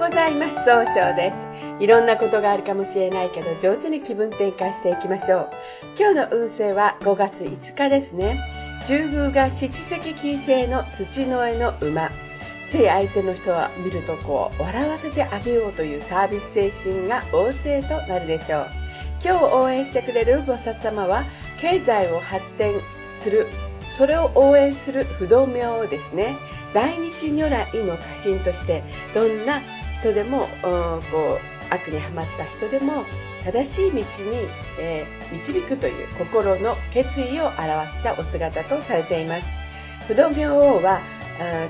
うございます。総称です。いろんなことがあるかもしれないけど上手に気分転換していきましょう。今日の運勢は5月5日ですね。中風が七石金星の土の絵の馬。つい相手の人は見るとこう笑わせてあげようというサービス精神が旺盛となるでしょう。今日応援してくれる菩薩様は経済を発展するそれを応援する不動明ですね。大日如来の家臣としてどんな人でもこう悪にはまった人でも正しい道に、えー、導くという心の決意を表したお姿とされています。不動明王は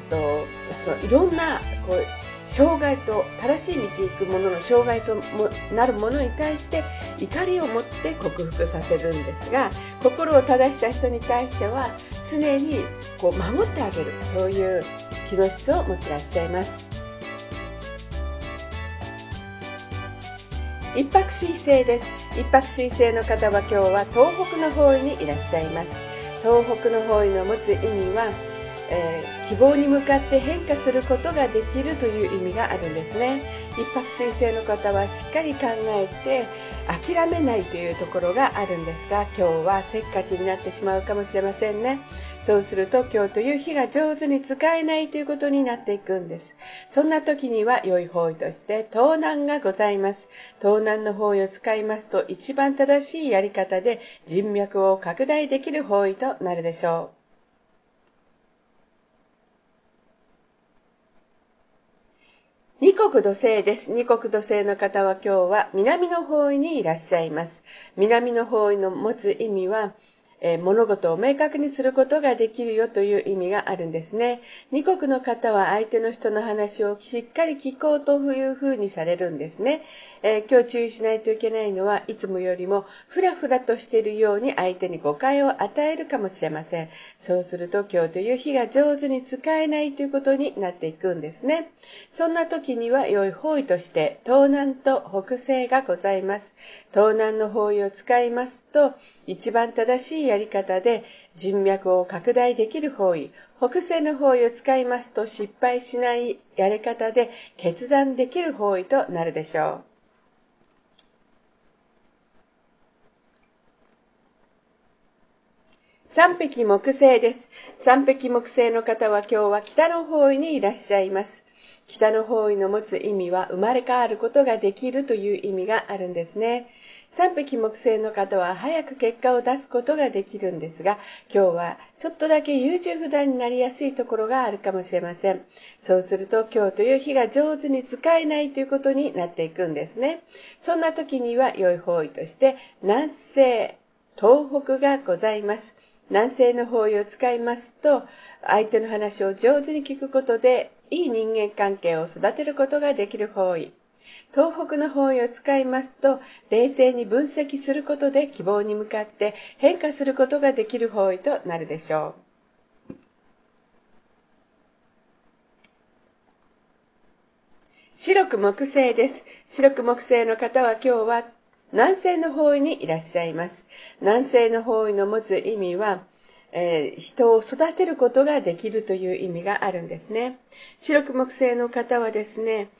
とそのいろんなこう障害と正しい道行くものの障害となるものに対して怒りを持って克服させるんですが心を正した人に対しては常にこう守ってあげるそういう気の質を持ってらっしゃいます一泊水星です。一泊水星の方は今日は東北の方位にいらっしゃいます。東北の方位の持つ意味は、えー、希望に向かって変化することができるという意味があるんですね。一泊水星の方はしっかり考えて諦めないというところがあるんですが今日はせっかちになってしまうかもしれませんね。そうすると今日という日が上手に使えないということになっていくんです。そんな時には良い方位として盗難がございます。盗難の方位を使いますと一番正しいやり方で人脈を拡大できる方位となるでしょう。二国土星です。二国土星の方は今日は南の方位にいらっしゃいます。南の方位の持つ意味は、え、物事を明確にすることができるよという意味があるんですね。二国の方は相手の人の話をしっかり聞こうというふうにされるんですね。え、今日注意しないといけないのはいつもよりもふらふらとしているように相手に誤解を与えるかもしれません。そうすると今日という日が上手に使えないということになっていくんですね。そんな時には良い方位として東南と北西がございます。東南の方位を使いますと一番正しいやり方で人脈を拡大できる方位、北西の方位を使いますと失敗しないやり方で決断できる方位となるでしょう。三匹木星です。三匹木星の方は今日は北の方位にいらっしゃいます。北の方位の持つ意味は生まれ変わることができるという意味があるんですね。三匹木星の方は早く結果を出すことができるんですが、今日はちょっとだけ優柔不断になりやすいところがあるかもしれません。そうすると今日という日が上手に使えないということになっていくんですね。そんな時には良い方位として南西、東北がございます。南西の方位を使いますと、相手の話を上手に聞くことで、いい人間関係を育てることができる方位。東北の方位を使いますと、冷静に分析することで希望に向かって変化することができる方位となるでしょう。白く木星です。白く木星の方は今日は南西の方位にいらっしゃいます。南西の方位の持つ意味は、えー、人を育てることができるという意味があるんですね。白く木星の方はですね、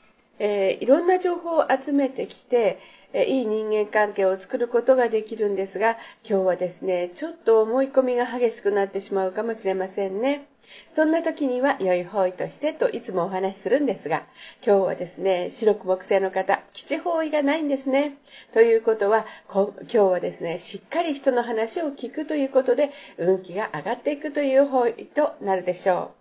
えー、いろんな情報を集めてきて、えいい人間関係を作ることができるんですが、今日はですね、ちょっと思い込みが激しくなってしまうかもしれませんね。そんな時には良い方位としてといつもお話しするんですが、今日はですね、白く木星の方、基地方位がないんですね。ということはこ、今日はですね、しっかり人の話を聞くということで、運気が上がっていくという方位となるでしょう。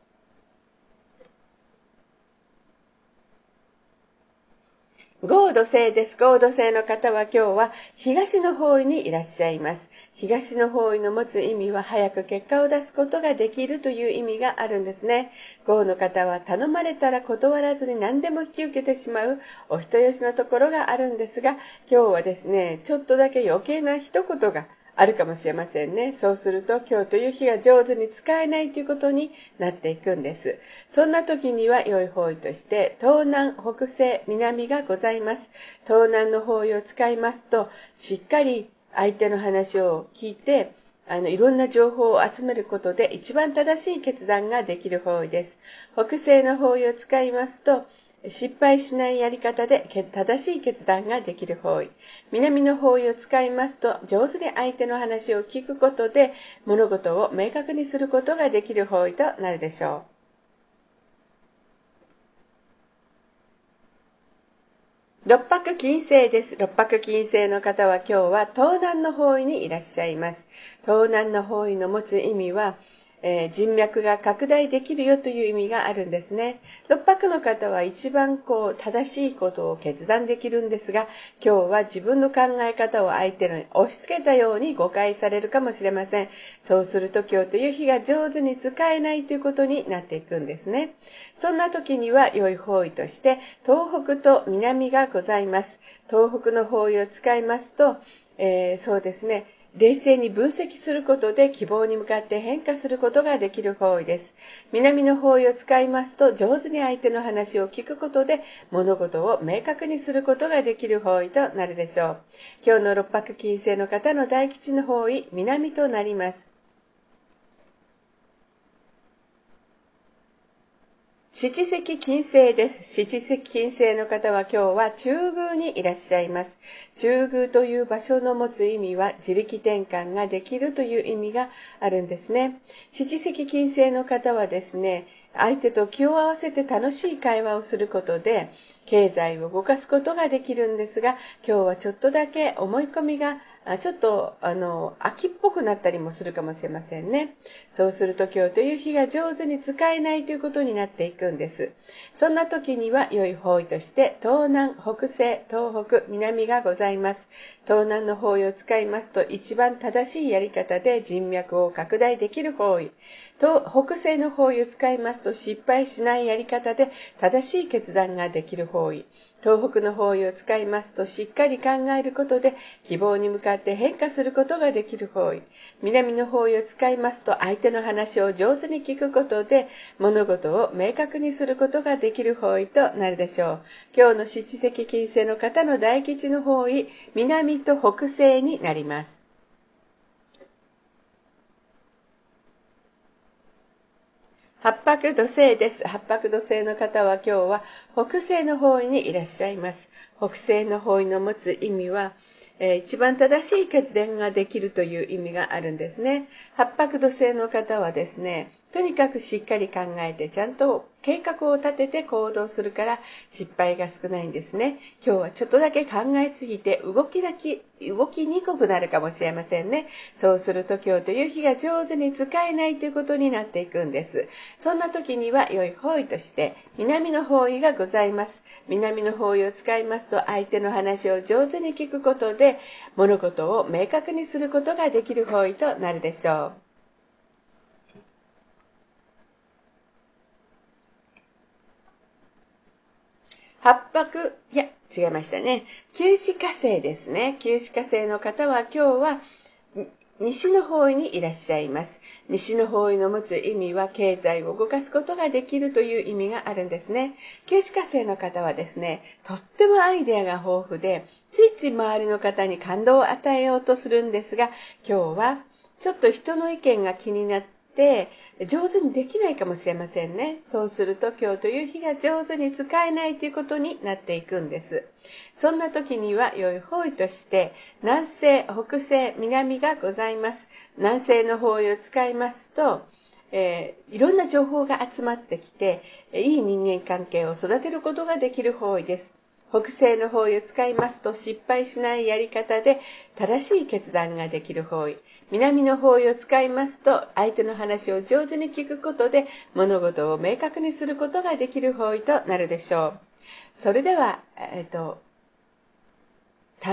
合土星です。合土星の方は今日は東の方位にいらっしゃいます。東の方位の持つ意味は早く結果を出すことができるという意味があるんですね。合の方は頼まれたら断らずに何でも引き受けてしまうお人よしのところがあるんですが、今日はですね、ちょっとだけ余計な一言があるかもしれませんね。そうすると今日という日が上手に使えないということになっていくんです。そんな時には良い方位として東南、北西、南がございます。東南の方位を使いますとしっかり相手の話を聞いてあの、いろんな情報を集めることで一番正しい決断ができる方位です。北西の方位を使いますと、失敗しないやり方で正しい決断ができる方位。南の方位を使いますと、上手に相手の話を聞くことで、物事を明確にすることができる方位となるでしょう。六白金星です。六白金星の方は今日は東南の方位にいらっしゃいます。東南の方位の持つ意味は、えー、人脈が拡大できるよという意味があるんですね。六白の方は一番こう正しいことを決断できるんですが、今日は自分の考え方を相手に押し付けたように誤解されるかもしれません。そうすると今日という日が上手に使えないということになっていくんですね。そんな時には良い方位として東北と南がございます。東北の方位を使いますと、えー、そうですね。冷静に分析することで希望に向かって変化することができる方位です。南の方位を使いますと上手に相手の話を聞くことで物事を明確にすることができる方位となるでしょう。今日の六白金星の方の大吉の方位、南となります。七石金星です。七石金星の方は今日は中宮にいらっしゃいます。中宮という場所の持つ意味は自力転換ができるという意味があるんですね。七石金星の方はですね、相手と気を合わせて楽しい会話をすることで経済を動かすことができるんですが今日はちょっとだけ思い込みがちょっとあの秋っぽくなったりもするかもしれませんね。そうすると今日という日が上手に使えないということになっていくんです。そんな時には良い方位として東南北西東北南がございます。東南の方位を使いますと一番正しいやり方で人脈を拡大できる方位。北西の方位を使いますと失敗しないやり方で正しい決断ができる方位。東北の方位を使いますとしっかり考えることで希望に向かって変化することができる方位。南の方位を使いますと相手の話を上手に聞くことで物事を明確にすることができる方位となるでしょう。今日の七石金星の方の大吉の方位南と北西になります。八白土星です。八白土星の方は今日は北西の方位にいらっしゃいます。北西の方位の持つ意味は、えー、一番正しい決断ができるという意味があるんですね。八白土星の方はですね、とにかくしっかり考えてちゃんと計画を立てて行動するから失敗が少ないんですね。今日はちょっとだけ考えすぎて動きだけ、動きにくくなるかもしれませんね。そうすると今日という日が上手に使えないということになっていくんです。そんな時には良い方位として南の方位がございます。南の方位を使いますと相手の話を上手に聞くことで物事を明確にすることができる方位となるでしょう。八白、いや、違いましたね。九死火星ですね。九死火星の方は今日は西の方位にいらっしゃいます。西の方位の持つ意味は経済を動かすことができるという意味があるんですね。九死火星の方はですね、とってもアイデアが豊富で、ついつい周りの方に感動を与えようとするんですが、今日はちょっと人の意見が気になって、って上手にできないかもしれませんね。そうすると今日という日が上手に使えないということになっていくんです。そんな時には良い方位として南西、北西、南がございます。南西の方位を使いますと、えー、いろんな情報が集まってきて、いい人間関係を育てることができる方位です。北西の方位を使いますと失敗しないやり方で正しい決断ができる方位。南の方位を使いますと相手の話を上手に聞くことで物事を明確にすることができる方位となるでしょう。それでは、えっ、ー、と、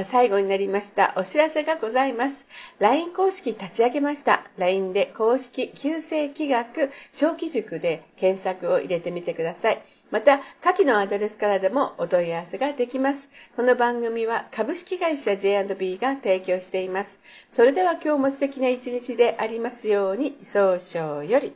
最後になりました。お知らせがございます。LINE 公式立ち上げました。LINE で公式旧世気学小規塾で検索を入れてみてください。また、下記のアドレスからでもお問い合わせができます。この番組は株式会社 J&B が提供しています。それでは今日も素敵な一日でありますように、早々より。